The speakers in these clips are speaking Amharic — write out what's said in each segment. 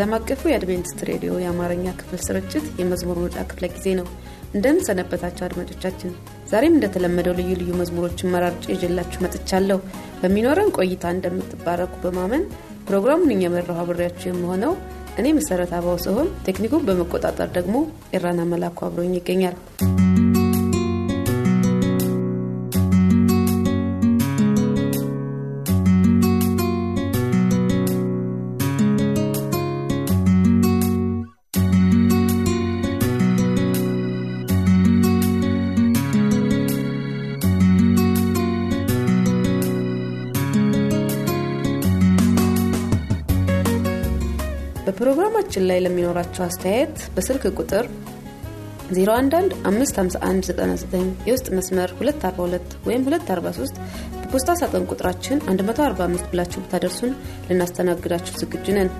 ዓለም አቀፉ የአድቬንቲስት ሬዲዮ የአማርኛ ክፍል ስርጭት የመዝሙር ምርጫ ክፍለ ጊዜ ነው። እንደምን ሰነበታቸው አድማጮቻችን። ዛሬም እንደተለመደው ልዩ ልዩ መዝሙሮችን መራርጬ ይዤላችሁ መጥቻለሁ። በሚኖረን ቆይታ እንደምትባረኩ በማመን ፕሮግራሙን እየመራሁ አብሬያችሁ የምሆነው እኔ መሰረት አባው ሲሆን ቴክኒኩን በመቆጣጠር ደግሞ ኤራና መላኩ አብሮኝ ይገኛል። በፕሮግራማችን ላይ ለሚኖራቸው አስተያየት በስልክ ቁጥር 011-551-99 የውስጥ መስመር 242 ወይም 243 በፖስታ ሳጥን ቁጥራችን 145 ብላችሁ ብታደርሱን ልናስተናግዳችሁ ዝግጁ ነን።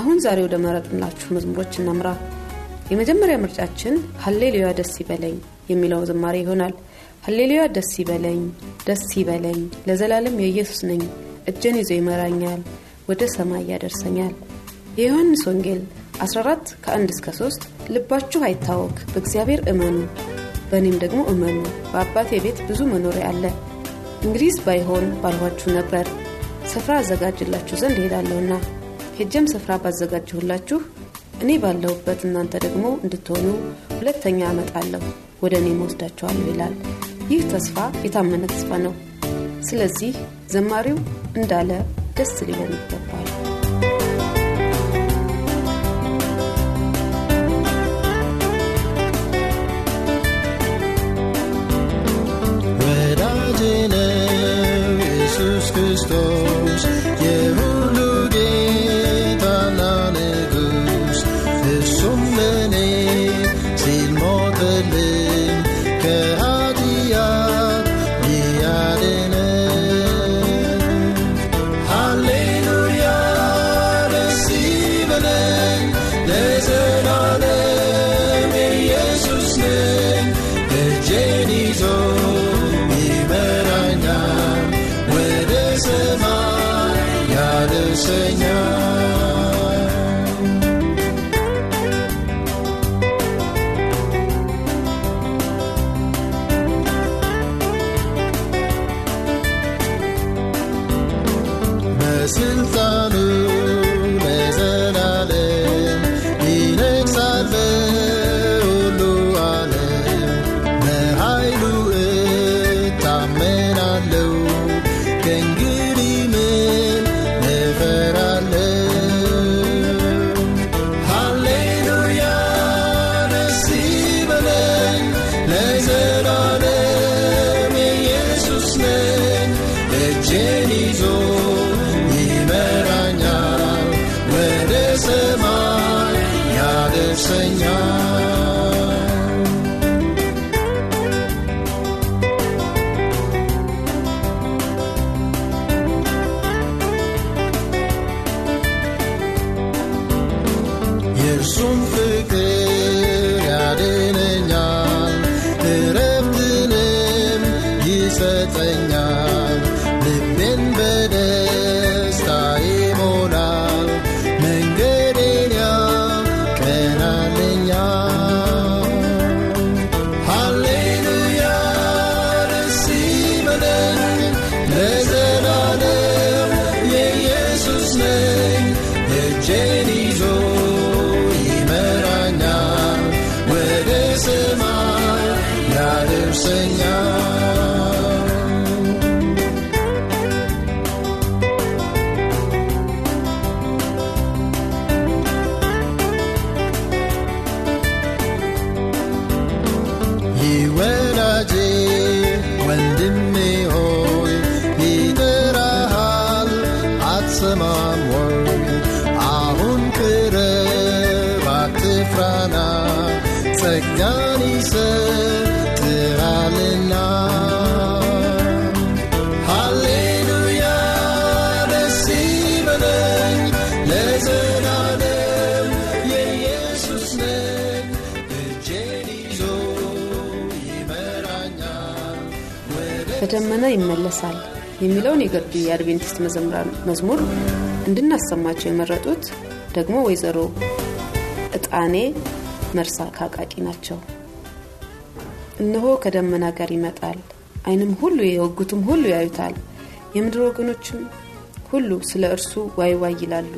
አሁን ዛሬ ወደ መረጥንላችሁ መዝሙሮች እናምራ። የመጀመሪያ ምርጫችን ሀሌሉያ ደስ ይበለኝ የሚለው ዝማሬ ይሆናል። ሀሌሉያ ደስ ይበለኝ፣ ደስ ይበለኝ፣ ለዘላለም የኢየሱስ ነኝ፣ እጄን ይዞ ይመራኛል፣ ወደ ሰማይ ያደርሰኛል። የዮሐንስ ወንጌል 14 ከ1 እስከ 3 ልባችሁ አይታወክ፣ በእግዚአብሔር እመኑ፣ በእኔም ደግሞ እመኑ፣ በአባቴ ቤት ብዙ መኖሪያ አለ። እንግዲህስ ባይሆን ባልኋችሁ ነበር። ስፍራ አዘጋጅላችሁ ዘንድ እሄዳለሁና ሄጀም ስፍራ ባዘጋጅሁላችሁ እኔ ባለሁበት እናንተ ደግሞ እንድትሆኑ ሁለተኛ አመጣለሁ፣ ወደ እኔም ወስዳችኋለሁ ይላል። ይህ ተስፋ የታመነ ተስፋ ነው። ስለዚህ ዘማሪው እንዳለ ደስ ሊለን ይገባል። ኢየሱስ something ጸጋን ይሰጥሃልና ሃሌሉያ በደመና ይመለሳል የሚለውን የገርጂ የአድቬንቲስት መዘምራን መዝሙር እንድናሰማቸው የመረጡት ደግሞ ወይዘሮ እጣኔ መርሳ ካቃቂ ናቸው። እነሆ ከደመና ጋር ይመጣል፣ ዓይንም ሁሉ የወጉትም ሁሉ ያዩታል፣ የምድር ወገኖችም ሁሉ ስለ እርሱ ዋይ ዋይ ይላሉ።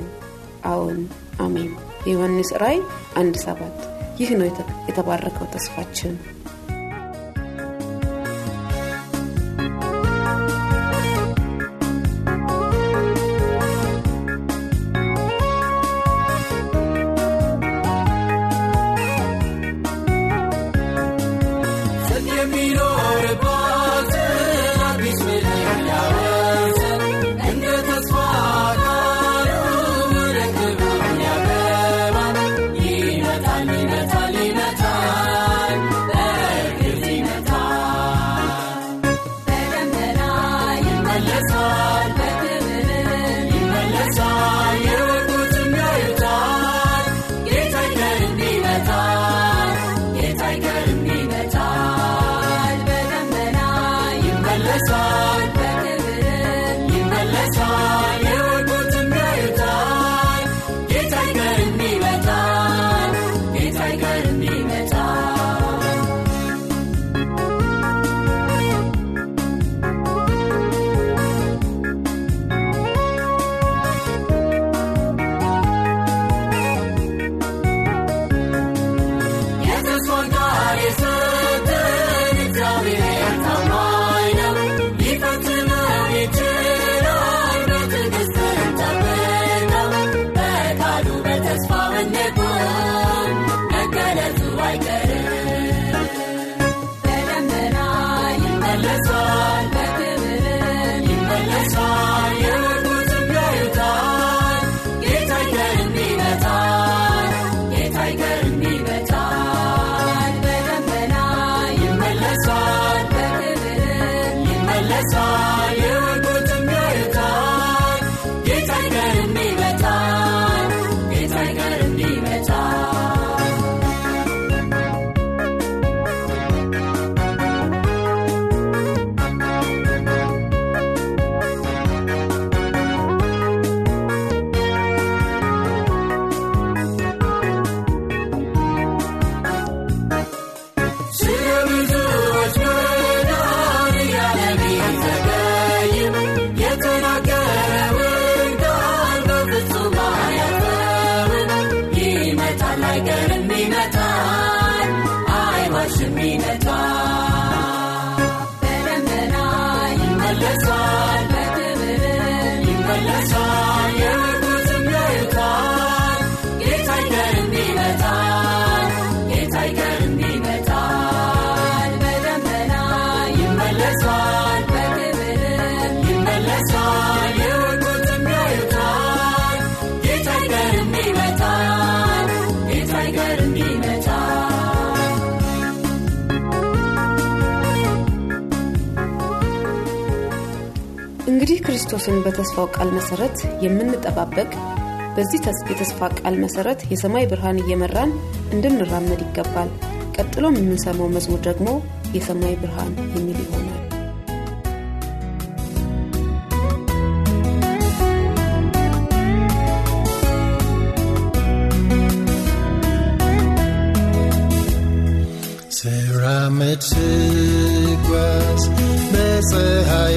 አዎን አሜን። የዮሐንስ ራእይ አንድ ሰባት ይህ ነው የተ- የተባረከው ተስፋችን። ይመለሳል። የወጉትም ክርስቶስን በተስፋው ቃል መሰረት የምንጠባበቅ በዚህ ተስ- የተስፋ ቃል መሰረት የሰማይ ብርሃን እየመራን እንድንራመድ ይገባል። ቀጥሎም የምንሰማው መዝሙር ደግሞ የሰማይ ብርሃን የሚል ይሆናል። ስራመድ ስጓዝ በፀሐይ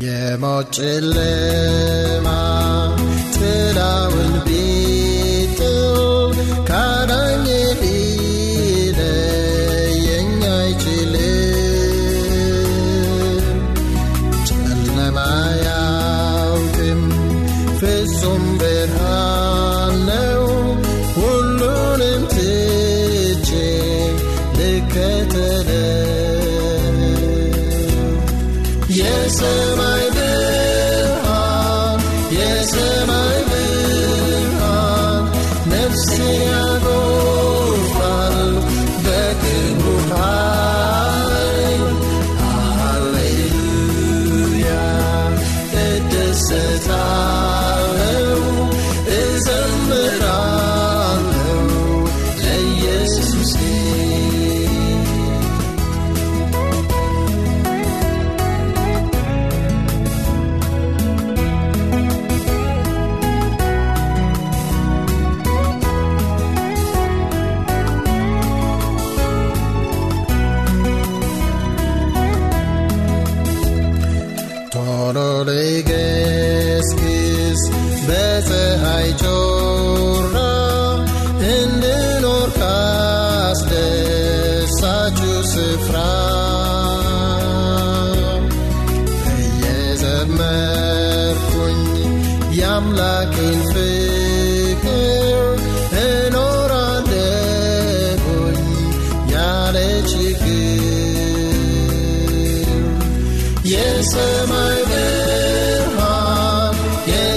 የሞት ጨለማ ጥላውን ቢ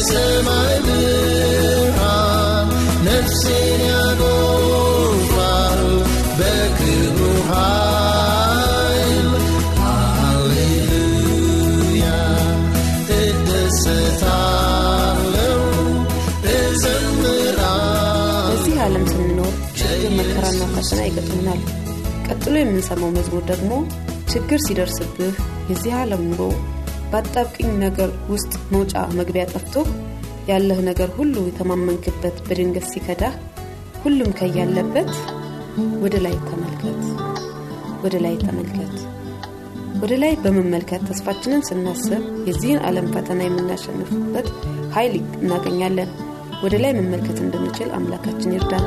የሰማይ ብርሃን ነፍሴን ያጎርፋል በክብሩ ኃይል ሃሌሉያ እደሰታለሁ እዘምራለሁ በዚህ ዓለም ስንኖር ችግር መከራና ፈተና ይገጥሙናል። ቀጥሎ የምንሰማው መዝሙር ደግሞ ችግር ሲደርስብህ የዚህ ዓለም ኑሮ በአጣብቅኝ ነገር ውስጥ መውጫ መግቢያ ጠፍቶ ያለህ ነገር ሁሉ የተማመንክበት በድንገት ሲከዳህ ሁሉም ከያለበት ወደ ላይ ተመልከት፣ ወደ ላይ ተመልከት። ወደ ላይ በመመልከት ተስፋችንን ስናስብ የዚህን ዓለም ፈተና የምናሸንፍበት ኃይል እናገኛለን። ወደ ላይ መመልከት እንድንችል አምላካችን ይርዳን።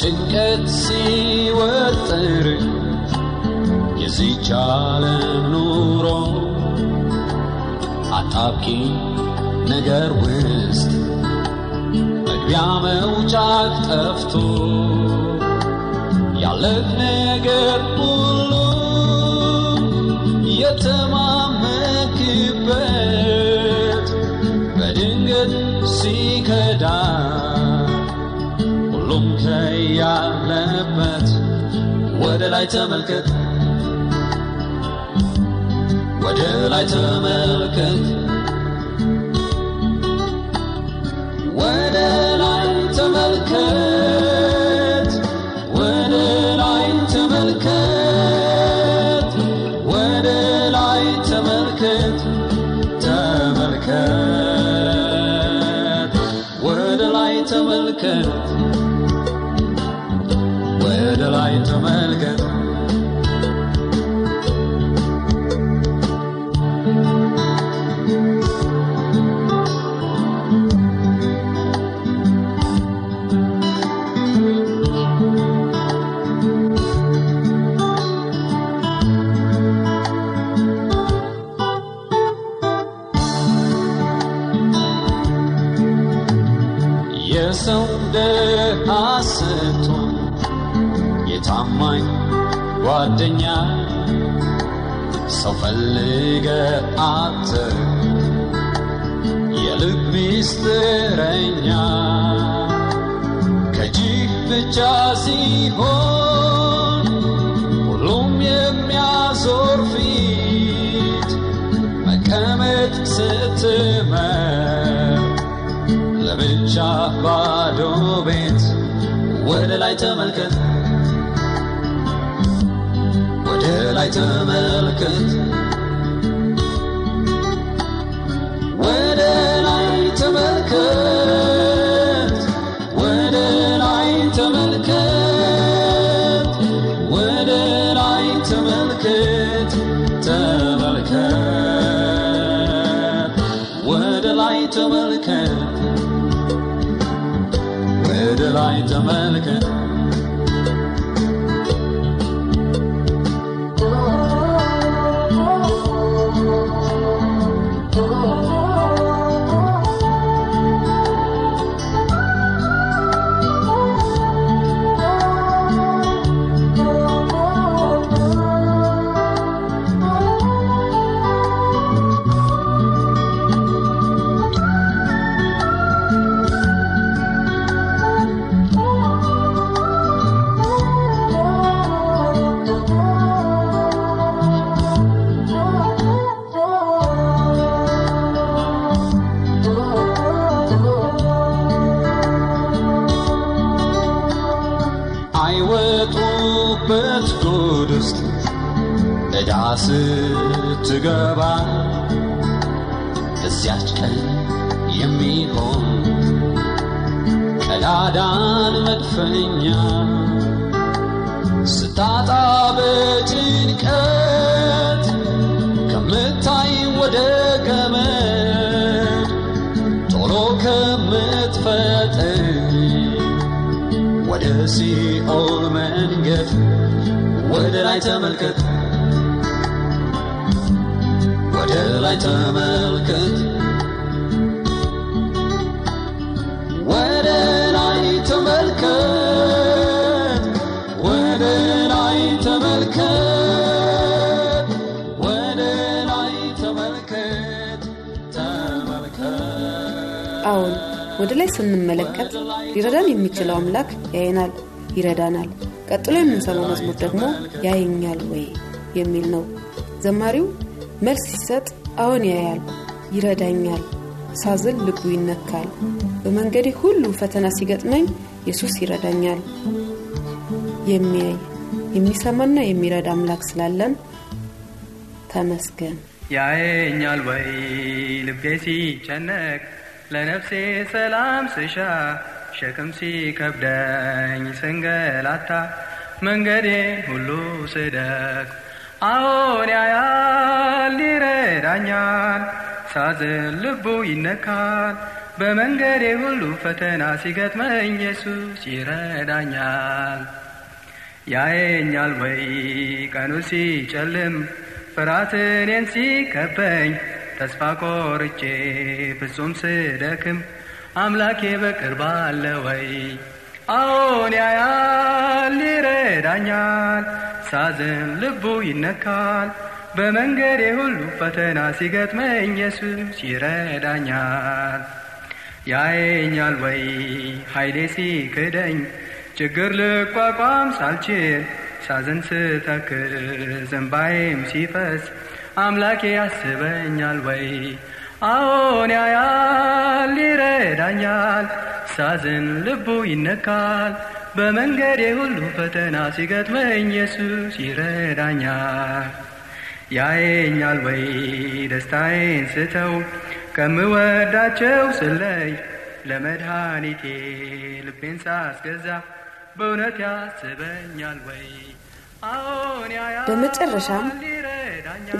ጭንቀት ሲወጥር የዚች ዓለም ኑሮ አጣብቂ ነገር ውስጥ መግቢያ መውጫ ጠፍቶ ያለህ ነገር ሁሉ የተማመክበት በድንገት ሲከዳ ሁሉም ከያለበት ላይ ተመልከት፣ ወደ ላይ ተመልከት፣ ወደ ላይ ተመልከት፣ ወደ ላይ ተመልከት፣ ወደ ላይ ተመልከት፣ ተመልከት፣ ወደ ላይ ተመልከት አተ የልብ ሚስጥረኛ ከጅህ ብቻ ሲሆን ሁሉም የሚያዞር ፊት መቀመጥ ስትመር ለብቻ ባዶ ቤት ወደ ላይ ተመልከት ወደ ላይ ተመልከት ተመልከት ወደ ሲኦል መንገድ ወደ ላይ ተመልከት። ወደ ላይ ተመልከት። ወደ ላይ ተመልከት ወደ ላይ ስንመለከት ሊረዳን የሚችለው አምላክ ያየናል ይረዳናል። ቀጥሎ የምንሰማው መዝሙር ደግሞ ያየኛል ወይ የሚል ነው። ዘማሪው መልስ ሲሰጥ አዎን ያያል ይረዳኛል ሳዝን ልቡ ይነካል። በመንገዴ ሁሉ ፈተና ሲገጥመኝ ኢየሱስ ይረዳኛል። የሚያይ የሚሰማና የሚረዳ አምላክ ስላለን ተመስገን። ያየኛል ወይ ልቤ ሲጨነቅ ለነፍሴ ሰላም ስሻ ሸክም ሲከብደኝ ስንገላታ መንገዴን ሁሉ ስደግ አዎን ያያል ይረዳኛል ሳዝን ልቡ ይነካል በመንገዴ ሁሉ ፈተና ሲገጥመኝ ኢየሱስ ይረዳኛል። ያየኛል ወይ ቀኑ ሲጨልም ፍርሃት ሲከበኝ ተስፋ ቆርጬ ፍጹም ስደክም አምላኬ በቅርብ አለ ወይ? አዎን ያያል ይረዳኛል ሳዝን ልቡ ይነካል። በመንገዴ ሁሉ ፈተና ሲገጥመኝ ኢየሱስ ይረዳኛል። ያየኛል ወይ? ኃይሌ ሲክደኝ ችግር ልቋቋም ሳልችል ሳዝን ስተክዝ እንባዬም ሲፈስ አምላኬ ያስበኛል ወይ? አዎን ያያል ይረዳኛል። ሳዝን ልቡ ይነካል በመንገዴ ሁሉ ፈተና ሲገጥመኝ ኢየሱስ ይረዳኛል። ያየኛል ወይ? ደስታዬን ስተው ከምወዳቸው ስለይ ለመድኃኒቴ ልቤን ሳስገዛ በእውነት ያስበኛል ወይ በመጨረሻም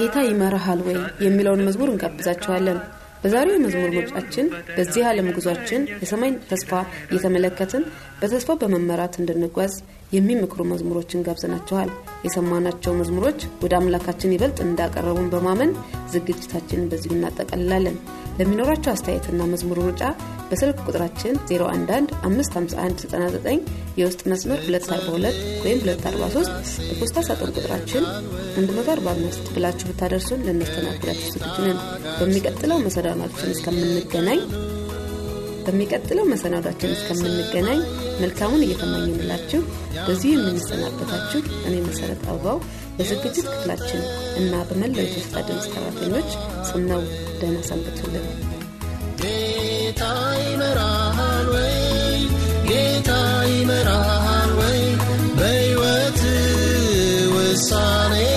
ጌታ ይመራሃል ወይ የሚለውን መዝሙር እንጋብዛችኋለን። በዛሬው የመዝሙር ምርጫችን በዚህ ዓለም ጉዟችን የሰማይ ተስፋ እየተመለከትን በተስፋ በመመራት እንድንጓዝ የሚመክሩ መዝሙሮችን ጋብዘናችኋል። የሰማናቸው መዝሙሮች ወደ አምላካችን ይበልጥ እንዳቀረቡን በማመን ዝግጅታችንን በዚሁ እናጠቀልላለን ለሚኖራቸው አስተያየትና መዝሙር ምርጫ በስልክ ቁጥራችን 011 የውስጥ መስመር 242 ወይም 243 በፖስታ ሳጥን ቁጥራችን 145 ብላችሁ ብታደርሱን ልናስተናግዳችሁ ዝግጁ ነን። በሚቀጥለው መሰናዷችን እስከምንገናኝ በሚቀጥለው መሰናዷችን እስከምንገናኝ መልካሙን እየተመኘንላችሁ በዚሁ የምንሰናበታችሁ እኔ መሰረት አበባው በዝግጅት ክፍላችን እና በመላው የተስፋ ድምፅ ሰራተኞች ስም ነው ደህና ሰንብቱልን። ጌታ ይመራሃል ወይ? ጌታ ይመራሃል ወይ? በሕይወት ውሳኔዎች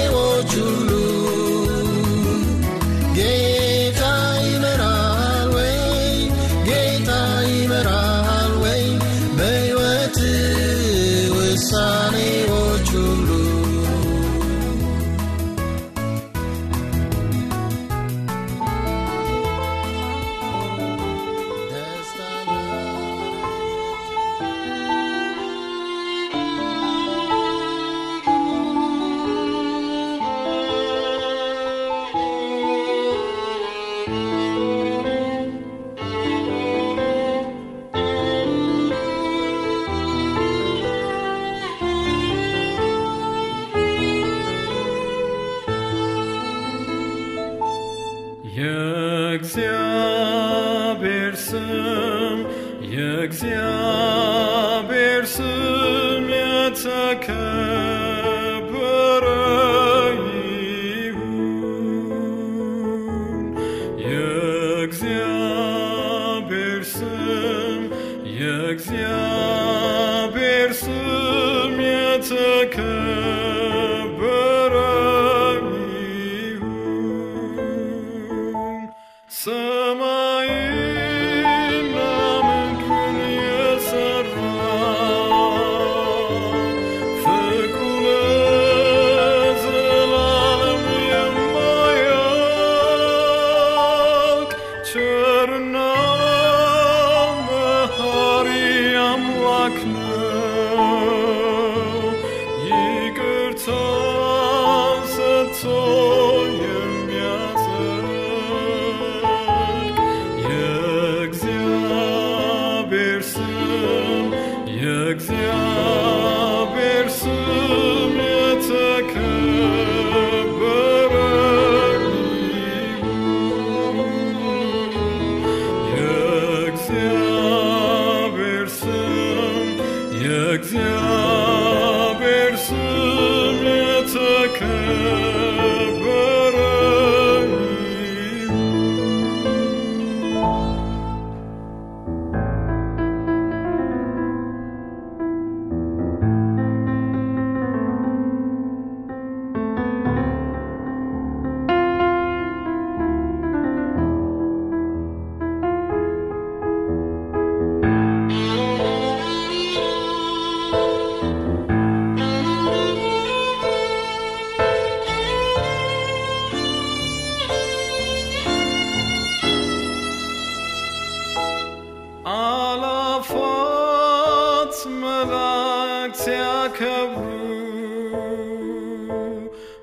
fort smaragd jag bru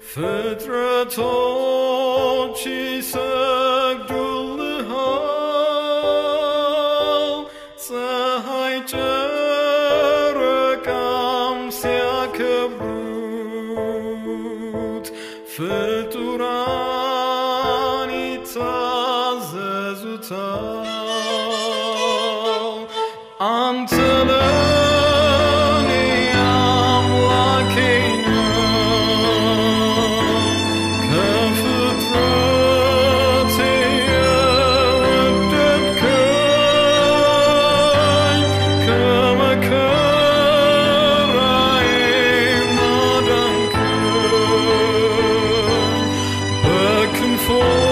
för tröttor Oh.